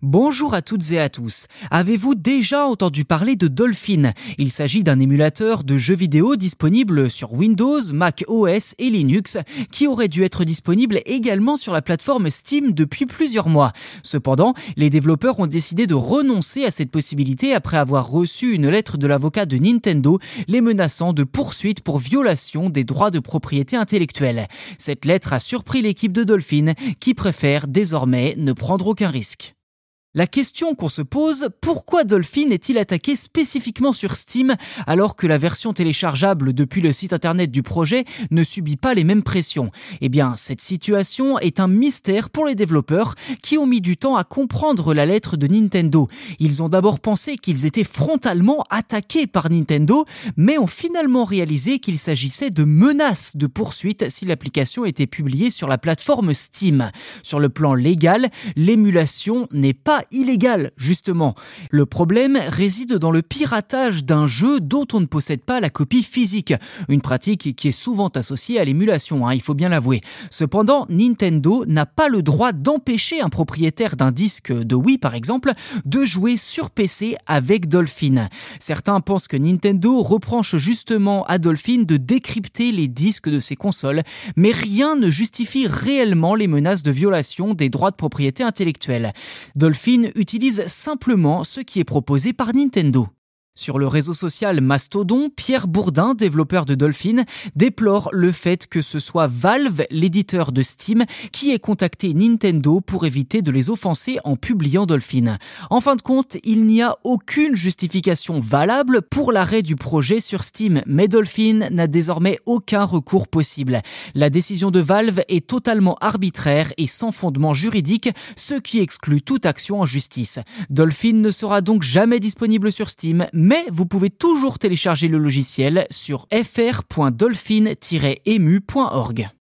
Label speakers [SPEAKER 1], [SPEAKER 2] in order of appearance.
[SPEAKER 1] Bonjour à toutes et à tous. Avez-vous déjà entendu parler de Dolphin? Il s'agit d'un émulateur de jeux vidéo disponible sur Windows, Mac OS et Linux qui aurait dû être disponible également sur la plateforme Steam depuis plusieurs mois. Cependant, les développeurs ont décidé de renoncer à cette possibilité après avoir reçu une lettre de l'avocat de Nintendo les menaçant de poursuites pour violation des droits de propriété intellectuelle. Cette lettre a surpris l'équipe de Dolphin qui préfère désormais ne prendre aucun risque. La question qu'on se pose, pourquoi Dolphin est-il attaqué spécifiquement sur Steam alors que la version téléchargeable depuis le site internet du projet ne subit pas les mêmes pressions? Eh bien, cette situation est un mystère pour les développeurs qui ont mis du temps à comprendre la lettre de Nintendo. Ils ont d'abord pensé qu'ils étaient frontalement attaqués par Nintendo, mais ont finalement réalisé qu'il s'agissait de menaces de poursuite si l'application était publiée sur la plateforme Steam. Sur le plan légal, l'émulation n'est pas illégal, justement. Le problème réside dans le piratage d'un jeu dont on ne possède pas la copie physique, une pratique qui est souvent associée à l'émulation, hein, il faut bien l'avouer. Cependant, Nintendo n'a pas le droit d'empêcher un propriétaire d'un disque de Wii, par exemple, de jouer sur PC avec Dolphin. Certains pensent que Nintendo reproche justement à Dolphin de décrypter les disques de ses consoles, mais rien ne justifie réellement les menaces de violation des droits de propriété intellectuelle. Utilise simplement ce qui est proposé par Nintendo. Sur le réseau social Mastodon, Pierre Bourdin, développeur de Dolphin, déplore le fait que ce soit Valve, l'éditeur de Steam, qui ait contacté Nintendo pour éviter de les offenser en publiant Dolphin. En fin de compte, il n'y a aucune justification valable pour l'arrêt du projet sur Steam, mais Dolphin n'a désormais aucun recours possible. La décision de Valve est totalement arbitraire et sans fondement juridique, ce qui exclut toute action en justice. Dolphin ne sera donc jamais disponible sur Steam, mais vous pouvez toujours télécharger le logiciel sur fr.dolphin-emu.org.